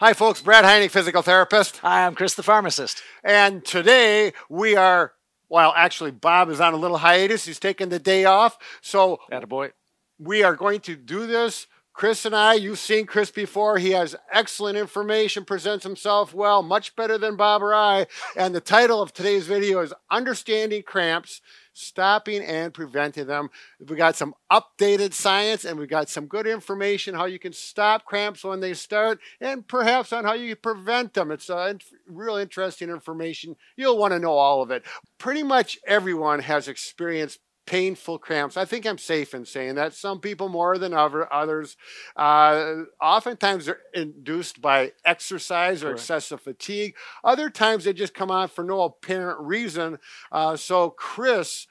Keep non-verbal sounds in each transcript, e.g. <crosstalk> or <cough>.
Hi, folks. Brad Heineck, physical therapist. Hi, I'm Chris, the pharmacist. And today we are, well, actually, Bob is on a little hiatus. He's taking the day off. So Attaboy. we are going to do this. Chris and I, you've seen Chris before. He has excellent information, presents himself well, much better than Bob or I. And the title of today's video is Understanding Cramps, Stopping and Preventing Them. We got some updated science and we got some good information how you can stop cramps when they start and perhaps on how you prevent them. It's uh, real interesting information. You'll want to know all of it. Pretty much everyone has experienced painful cramps. I think I'm safe in saying that. Some people more than other, others. Uh, oftentimes they're induced by exercise or Correct. excessive fatigue. Other times they just come on for no apparent reason. Uh, so Chris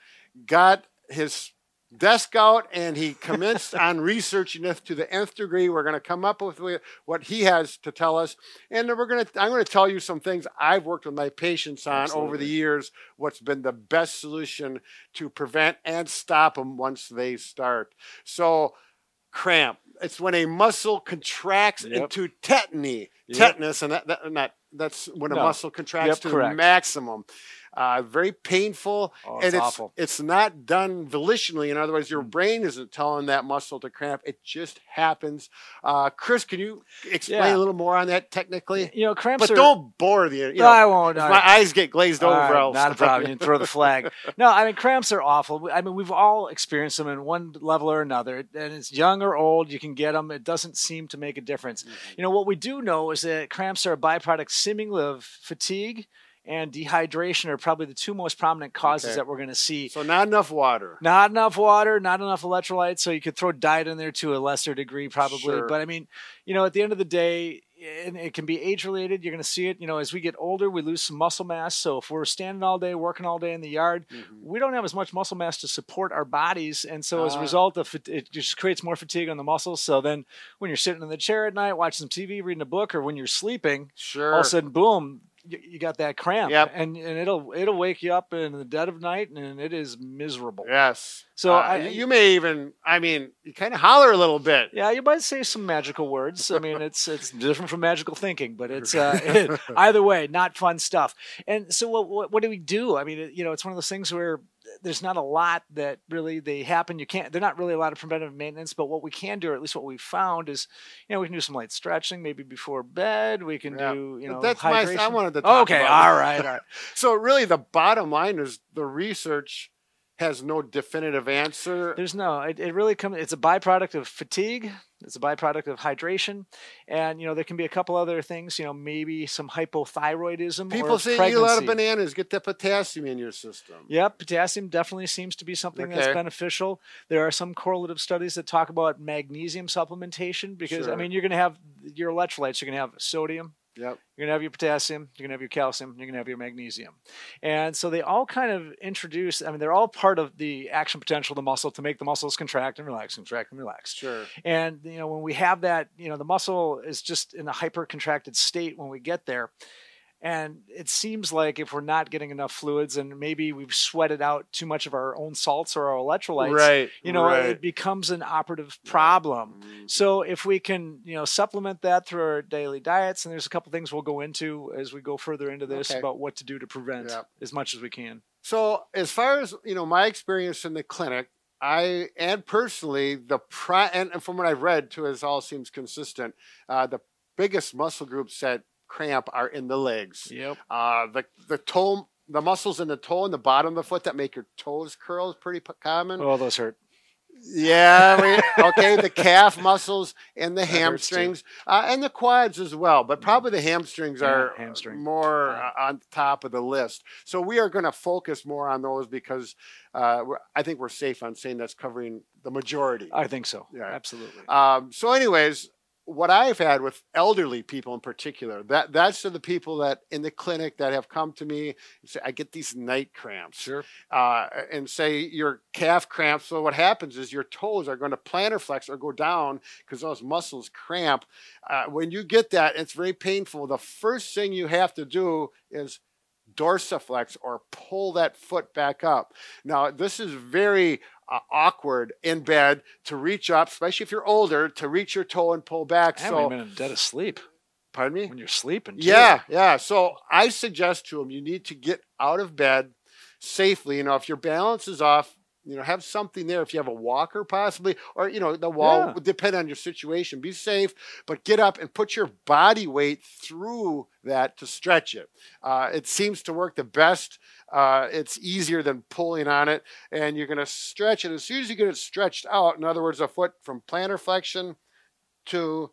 got his desk out and he commenced on researching it to the nth degree. We're going to come up with what he has to tell us, and then we're going to. I'm going to tell you some things I've worked with my patients on over the years. What's been the best solution to prevent and stop them once they start. So, cramp. It's when a muscle contracts Yep. into tetany, Yep. tetanus, and that, that not that's when a No. muscle contracts Yep, to correct. maximum. Uh, very painful, Oh, and it's it's awful. it's not done volitionally. In other words, your Mm. brain isn't telling that muscle to cramp; it just happens. Uh, Chris, can you explain Yeah. a little more on that technically? You know, cramps But are. don't bore the you no. I won't. my right. eyes get glazed All over. right, not a problem. you. Throw the flag. <laughs> No, I mean cramps are awful. I mean we've all experienced them in one level or another, and it's young or old. You can get them. It doesn't seem to make a difference. Mm-hmm. You know what we do know is that cramps are a byproduct seemingly of fatigue and dehydration are probably the two most prominent causes Okay. that we're going to see. So not enough water. Not enough water, not enough electrolytes. So you could throw diet in there to a lesser degree, probably. Sure. But I mean, you know, at the end of the day, and it can be age related. You're going to see it. You know, as we get older, we lose some muscle mass. So if we're standing all day, working all day in the yard, Mhm. we don't have as much muscle mass to support our bodies, and so as a Ah. result of it, it just creates more fatigue on the muscles. So then, when you're sitting in the chair at night watching some TV, reading a book, or when you're sleeping, Sure. all of a sudden, boom, you, you got that cramp, Yep. and and it'll it'll wake you up in the dead of night, and it is miserable. yes. So Uh, I- you may even. I mean, you kind of holler a little bit. Yeah, you might say some magical words. I mean, it's it's different from magical thinking, but it's uh, <laughs> <laughs> either way, not fun stuff. And so, what, what what do we do? I mean, it- you know, it's one of those things where there's not a lot that really they happen. You can't. They're not really a lot of preventive maintenance, but what we can do, or at least what we found, is you know we can do some light stretching, maybe before bed. We can Yeah. do you know That's my. hydration. I wanted to. Talk okay, about it. all right, all right. <laughs> So really, the bottom line is the research has no definitive answer. There's no. It, it really comes. It's a byproduct of fatigue. It's a byproduct of hydration, and you know there can be a couple other things. You know, maybe some hypothyroidism. People say eat a lot of bananas, get the potassium in your system. Yep, potassium definitely seems to be something that's beneficial. There are some correlative studies that talk about magnesium supplementation because I mean you're going to have your electrolytes. You're going to have sodium, Yep. you're going to have your potassium, you're going to have your calcium, you're going to have your magnesium. And so they all kind of introduce, I mean, they're all part of the action potential of the muscle to make the muscles contract and relax, contract and relax. Sure. And, you know, when we have that, you know, the muscle is just in a hyper contracted state when we get there. And it seems like if we're not getting enough fluids and maybe we've sweated out too much of our own salts or our electrolytes, Right. you know, right. it becomes an operative problem. Mm. So if we can, you know, supplement that through our daily diets, and there's a couple things we'll go into as we go further into this Okay. about what to do to prevent Yeah. as much as we can. So as far as you know, my experience in the clinic, I and personally the pri- and, and from what I've read too, as all seems consistent. Uh, the biggest muscle groups that cramp are in the legs. Yep. Uh, the the toe, the muscles in the toe and the bottom of the foot that make your toes curl is pretty common. Oh, those hurt. Yeah, we, okay. The calf muscles and the too. hamstrings uh, and the quads as well, but probably the hamstrings Yeah, are hamstring. more Yeah. uh, on top of the list. So we are going to focus more on those because uh, we're, I think we're safe on saying that's covering the majority. I think so. Yeah. Absolutely. Um, so, anyways, what I've had with elderly people in particular, that that's to the people that in the clinic that have come to me and say, I get these night cramps Sure. uh, and say your calf cramps. So what happens is your toes are going to plantar flex or go down because those muscles cramp. Uh, when you get that, it's very painful. The first thing you have to do is dorsiflex or pull that foot back up. Now, this is very uh, awkward in bed to reach up, especially if you're older, to reach your toe and pull back. I so even been dead asleep. Pardon me? when you're sleeping. too. Yeah, yeah. So I suggest to them you need to get out of bed safely. You know, if your balance is off, you know, have something there. If you have a walker, possibly, or you know, the wall Yeah. would depend on your situation. Be safe, but get up and put your body weight through that to stretch it. Uh, it seems to work the best. Uh, it's easier than pulling on it, and you're going to stretch it as soon as you get it stretched out. In other words, a foot from plantar flexion to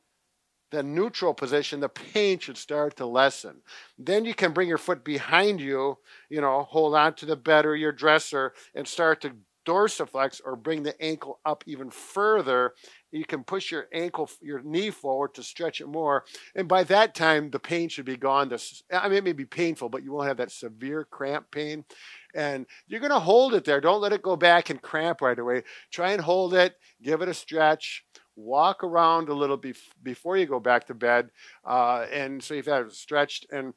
the neutral position, the pain should start to lessen. Then you can bring your foot behind you, you know, hold on to the bed or your dresser and start to dorsiflex or bring the ankle up even further. You can push your ankle, your knee forward to stretch it more. And by that time, the pain should be gone. I mean, it may be painful, but you won't have that severe cramp pain. And you're going to hold it there. Don't let it go back and cramp right away. Try and hold it, give it a stretch walk around a little bef- before you go back to bed. Uh, and so you've had it stretched. And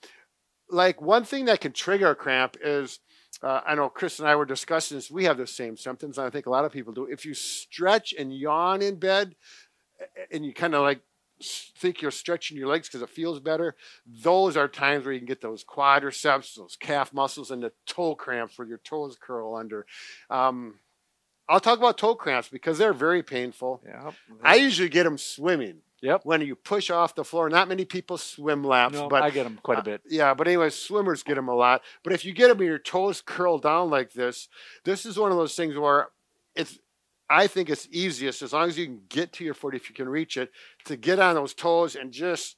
like one thing that can trigger a cramp is uh, I know Chris and I were discussing this. We have the same symptoms, and I think a lot of people do. If you stretch and yawn in bed, and you kind of like think you're stretching your legs because it feels better, those are times where you can get those quadriceps, those calf muscles, and the toe cramps where your toes curl under. Um, I'll talk about toe cramps because they're very painful. Yep. I usually get them swimming. Yep. When you push off the floor, not many people swim laps, No, but I get them quite a uh, bit. yeah, but anyway, swimmers get them a lot. But if you get them and your toes curl down like this, this is one of those things where it's. I think it's easiest as long as you can get to your foot if you can reach it to get on those toes and just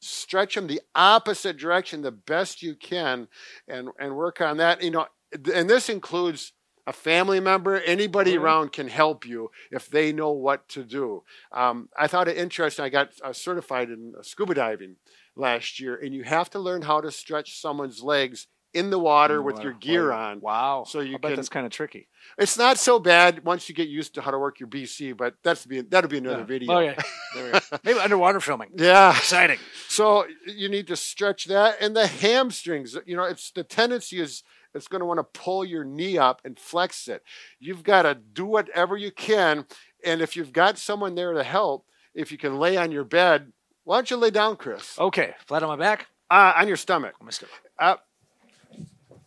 stretch them the opposite direction the best you can and and work on that. You know, and this includes a family member, anybody Mhm. around can help you if they know what to do. Um, I thought it interesting. I got uh, certified in uh, scuba diving last year, and you have to learn how to stretch someone's legs in the water with your gear on. Wow. So you I bet can- that's kind of tricky. It's not so bad once you get used to how to work your BC, but that's be that'll be another Yeah. video. Oh yeah. There we go. <laughs> Maybe underwater filming. Yeah. Exciting. So you need to stretch that and the hamstrings. You know, it's the tendency is it's going to want to pull your knee up and flex it. You've got to do whatever you can, and if you've got someone there to help, if you can lay on your bed, why don't you lay down, Chris? Okay. Flat on my back. Uh, on your stomach. On my stomach. Up.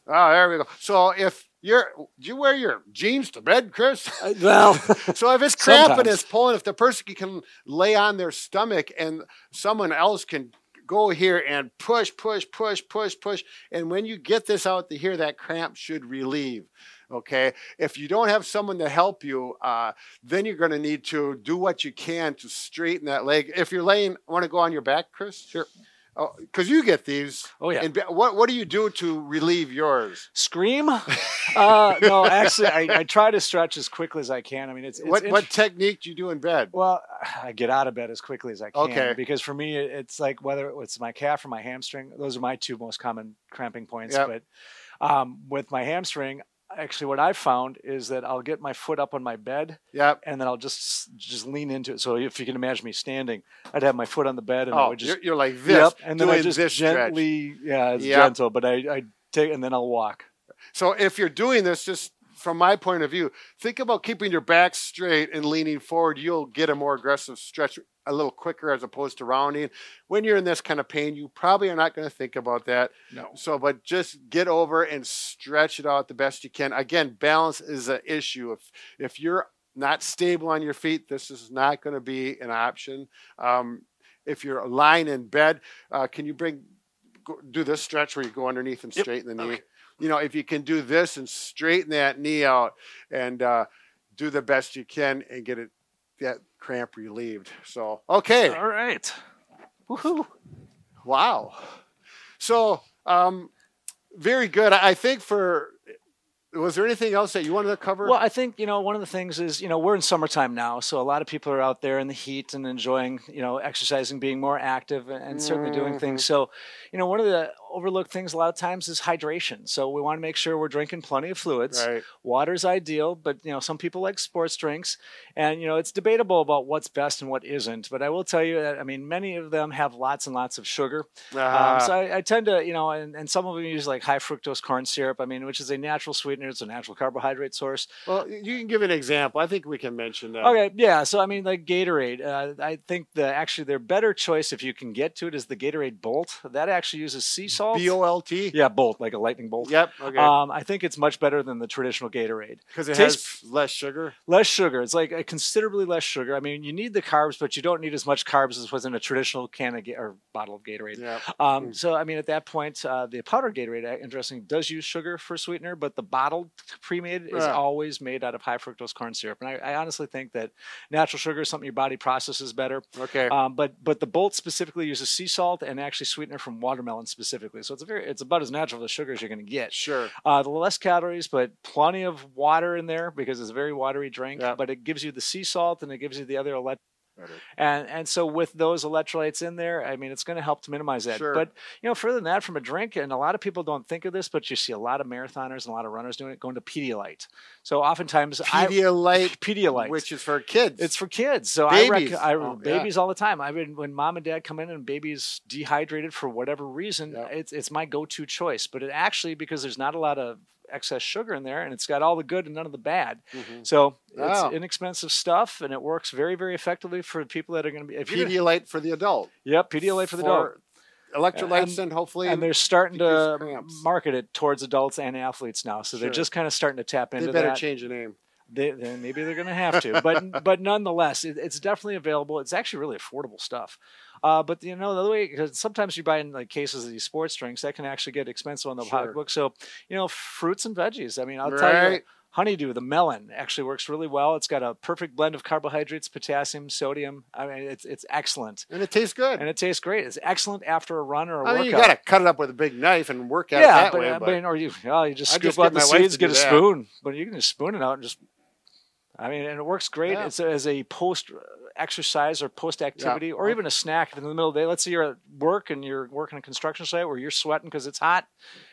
Oh, there we go. So if you're, do you wear your jeans to bed, Chris? <laughs> well, <laughs> So if it's cramping, it's pulling. If the person can lay on their stomach and someone else can go here and push, push, push, push, push, and when you get this out to here, that cramp should relieve. Okay. If you don't have someone to help you, uh, then you're going to need to do what you can to straighten that leg. If you're laying, want to go on your back, Chris? Sure. Oh because you get these. Oh, yeah. And what what do you do to relieve yours? scream. Uh, no, actually, I, I try to stretch as quickly as I can. I mean, it's, it's what what technique do you do in bed? Well, I get out of bed as quickly as I can. Okay. Because for me, it's like whether it's my calf or my hamstring. Those are my two most common cramping points. Yep. But um, with my hamstring, actually, what I've found is that I'll get my foot up on my bed Yep. and then I'll just just lean into it. So if you can imagine me standing, I'd have my foot on the bed and I Oh, would just you're, you're like this, yep, and then I just this stretch. gently, yeah, it's Yep. gentle, but I I take and then I'll walk. So if you're doing this, just from my point of view, think about keeping your back straight and leaning forward. You'll get a more aggressive stretch a little quicker as opposed to rounding. When you're in this kind of pain, you probably are not going to think about that. No. So, but just get over and stretch it out the best you can. Again, balance is an issue. If if you're not stable on your feet, this is not going to be an option. Um, if you're lying in bed, uh, can you bring go, do this stretch where you go underneath and Yep. straighten the knee? Okay. You know, if you can do this and straighten that knee out and uh, do the best you can and get it that cramp relieved. So okay, All right. Woohoo. wow. So um, very good. I think for was there anything else that you wanted to cover? Well, I think you know one of the things is you know we're in summertime now, so a lot of people are out there in the heat and enjoying you know exercising, being more active, and, and certainly doing things. So, you know, one of the overlook things a lot of times is hydration. So we want to make sure we're drinking plenty of fluids. Right. Water's ideal, but you know some people like sports drinks, and you know it's debatable about what's best and what isn't. But I will tell you that I mean many of them have lots and lots of sugar. Um, Uh, so I, I tend to you know, and, and some of them use like high fructose corn syrup. I mean, which is a natural sweetener. It's a natural carbohydrate source. well, you can give an example. I think we can mention that. Okay, yeah. So I mean, like Gatorade. Uh, I think the actually their better choice, if you can get to it, is the Gatorade Bolt. That actually uses sea salt. B O L T. yeah, Bolt, like a lightning bolt. Yep. Okay. Um, I think it's much better than the traditional Gatorade. Because it tastes- has less sugar. Less sugar. It's like a considerably less sugar. I mean, you need the carbs, but you don't need as much carbs as was in a traditional can of Ga- or bottle of Gatorade. Yeah. Um, Mm. so I mean, at that point, uh, the powder Gatorade, uh, interesting, does use sugar for sweetener, but the bottled pre-made is Yeah. always made out of high fructose corn syrup. And I, I honestly think that natural sugar is something your body processes better. Okay. Um, but but the Bolt specifically uses sea salt and actually sweetener from watermelon specifically. So it's a very it's about as natural of sugar as you're going to get. sure. Uh, the less calories, but plenty of water in there because it's a very watery drink. Yeah. But it gives you the sea salt and it gives you the other elect. And and so with those electrolytes in there, I mean, it's going to help to minimize that. Sure. But you know, further than that, from a drink, and a lot of people don't think of this, but you see a lot of marathoners and a lot of runners doing it, going to Pedialyte. So oftentimes, I Pedialyte, <laughs> Pedialyte, which is for kids. it's for kids. So I, Babies. rec- I Oh, yeah. babies all the time. I mean, when mom and dad come in and baby's dehydrated for whatever reason, Yeah. it's it's my go-to choice. But it actually because there's not a lot of excess sugar in there and it's got all the good and none of the bad. Mhm. So it's Wow. inexpensive stuff and it works very very effectively for people that are going to be if Pedialyte for the adult. Yep, Pedialyte for the adult. Electrolytes and, hopefully And they're starting to cramps. market it towards adults and athletes now. So they're just kind of starting to tap they into better that. change the name. They, then maybe they're going to have to, but but nonetheless, it, it's definitely available. It's actually really affordable stuff. Uh, but you know the other way, because sometimes you buy in like cases of these sports drinks that can actually get expensive on the Sure. pocketbook. So you know fruits and veggies. I mean, I'll tell you, honeydew, the melon actually works really well. It's got a perfect blend of carbohydrates, potassium, sodium. I mean, it's it's excellent. And it tastes good. And it tastes great. It's excellent after a run or a I mean, you workout. got to cut it up with a big knife and work out yeah, that but, way. I But mean, or you, oh, you just I scoop just out the seeds, get a that. spoon, but you can just spoon it out and just. I mean, and it works great. Yeah. It's as a post exercise or post activity or even a snack in the middle of the day. Let's say you're at work and you're working a construction site where you're sweating because it's hot.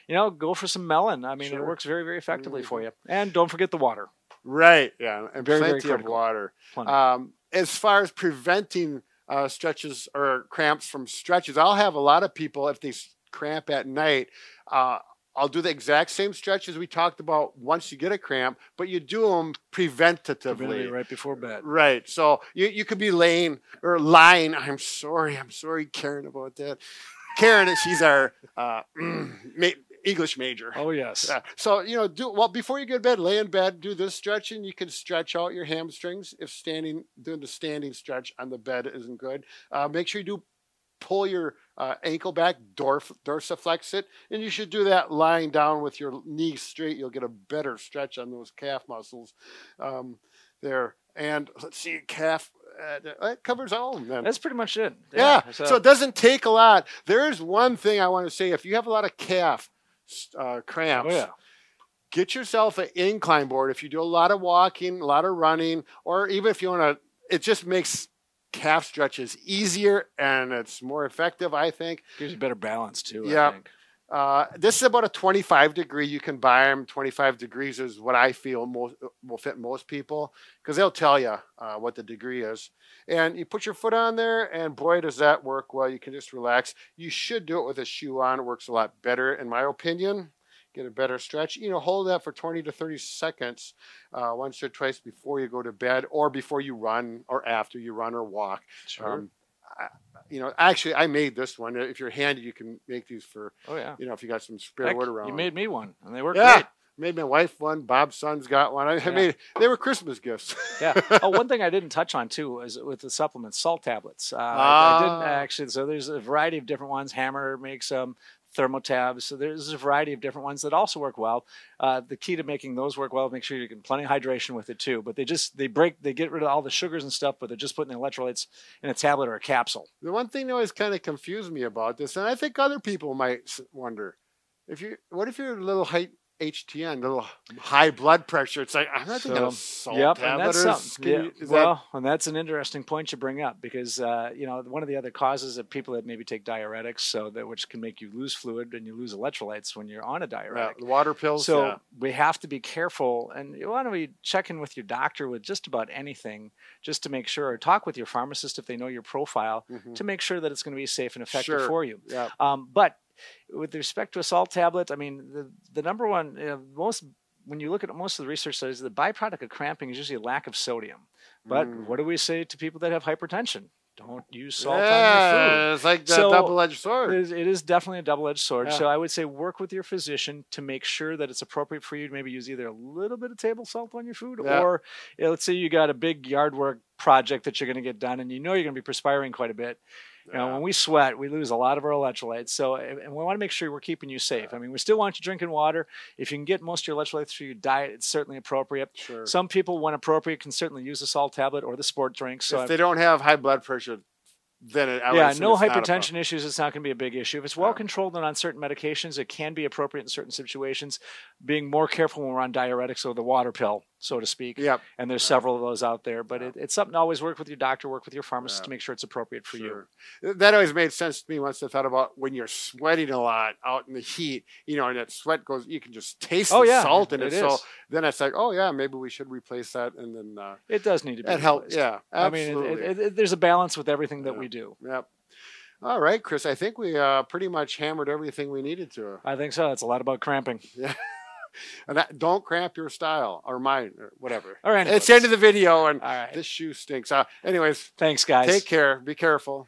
You know, go for some melon. I mean, it works very, very effectively for Mhm. you. And don't forget the water. right, yeah, and Very, very plenty of water. Plenty. Um, as far as preventing uh, stretches or cramps from stretches, I'll have a lot of people if they cramp at night. Uh, I'll do the exact same stretches we talked about once you get a cramp, but you do them preventatively. Right before bed. Right. So you, you could be laying or lying. I'm sorry. I'm sorry, Karen, about that. Karen, she's our uh, ma- English major. Oh yes. Yeah. So you know, do well before you get to bed. Lay in bed, do this stretching. You can stretch out your hamstrings if standing doing the standing stretch on the bed isn't good. Uh, make sure you do pull your uh, ankle back, dorf, dorsiflex it, and you should do that lying down with your knees straight. You'll get a better stretch on those calf muscles um, there. And let's see, calf. Uh, that covers all of them. That's pretty much it. Yeah. So, it doesn't take a lot. There is one thing I want to say. If you have a lot of calf uh, oh cramps, yeah. get yourself an incline board. If you do a lot of walking, a lot of running, or even if you want to, it just makes calf stretches easier and it's more effective, I think. Gives you better balance too. Yeah. I think. Uh, this is about a 25 degree. You can buy them. 25 degrees is what I feel most will fit most people because they'll tell you uh, what the degree is. And you put your foot on there, and boy, does that work well. You can just relax. You should do it with a shoe on. It works a lot better, in my opinion. Get a better stretch. You know, hold that for 20 to 30 seconds uh, once or twice before you go to bed, or before you run, or after you run or walk. Sure. Um, I, you know, actually, I made this one. If you're handy, you can make these for oh yeah. you know, if you got some spare Heck, wood around. you made me one, and they work yeah. great. Made my wife one. Bob's son's got one. I, Yeah. made. They were Christmas gifts. Yeah. <laughs> oh, one thing I didn't touch on too is with the supplements, salt tablets. Uh, I, I didn't Ah. actually. So there's a variety of different ones. Hammer makes them. Thermotabs. So there's a variety of different ones that also work well. Uh, the key to making those work well, make sure you get plenty of hydration with it too. But they just they break, they get rid of all the sugars and stuff, but they're just putting the electrolytes in a tablet or a capsule. the one thing that always kind of confused me about this, and I think other people might wonder, if you, what if you're a little height HTN, little high blood pressure. It's like I'm not So, salt Yep, and that's something. Yeah, that- well, and that's an interesting point you bring up because uh, you know one of the other causes of people that maybe take diuretics, so that which can make you lose fluid and you lose electrolytes when you're on a diuretic. the water pills. So yeah. we have to be careful, and you want to be checking with your doctor with just about anything, just to make sure, or talk with your pharmacist if they know your profile, Mhm. to make sure that it's going to be safe and effective Sure. for you. yeah. Um, but with respect to a salt tablet, I mean, the, the number one, you know, most, when you look at most of the research studies, the byproduct of cramping is usually a lack of sodium. But Mm. what do we say to people that have hypertension? Don't use salt on your yeah, it's like the So, double-edged sword. It is, it is definitely a double edged sword. Yeah. So I would say work with your physician to make sure that it's appropriate for you to maybe use either a little bit of table salt on your food Yeah. or you know, let's say you got a big yard work project that you're going to get done and you know you're going to be perspiring quite a bit. You know, when we sweat, we lose a lot of our electrolytes. So, and we want to make sure we're keeping you safe. I mean, we still want you drinking water. If you can get most of your electrolytes through your diet, it's certainly appropriate. Sure. Some people, when appropriate, can certainly use a salt tablet or the sport drink. So, if they don't have high blood pressure, then it, I yeah, no it's not a hypertension issues. It's not going to be a big issue. If it's well Yeah. controlled and on certain medications, it can be appropriate in certain situations. Being more careful when we're on diuretics or the water pill, so to speak. Yep. And there's several of those out there, but Yeah. it, it's something to always work with your doctor, work with your pharmacist Yeah. to make sure it's appropriate for you. Sure. Th- That always made sense to me once I thought about when you're sweating a lot out in the heat, you know, and that sweat goes, you can just taste Oh the yeah, salt in it. it So then it's like, oh yeah, maybe we should replace that, and then uh, It does need to be. that helps. Yeah, I mean, absolutely. it, it, it, there's a balance with everything that we do. yep. All right, Chris. I think we uh, pretty much hammered everything we needed to. I think so. It's a lot about cramping. Yeah. <laughs> and that, don't cramp your style or mine or whatever. Or It's the end of the video, and All right. this shoe stinks. Uh, anyways, Thanks, guys. take care. Be careful.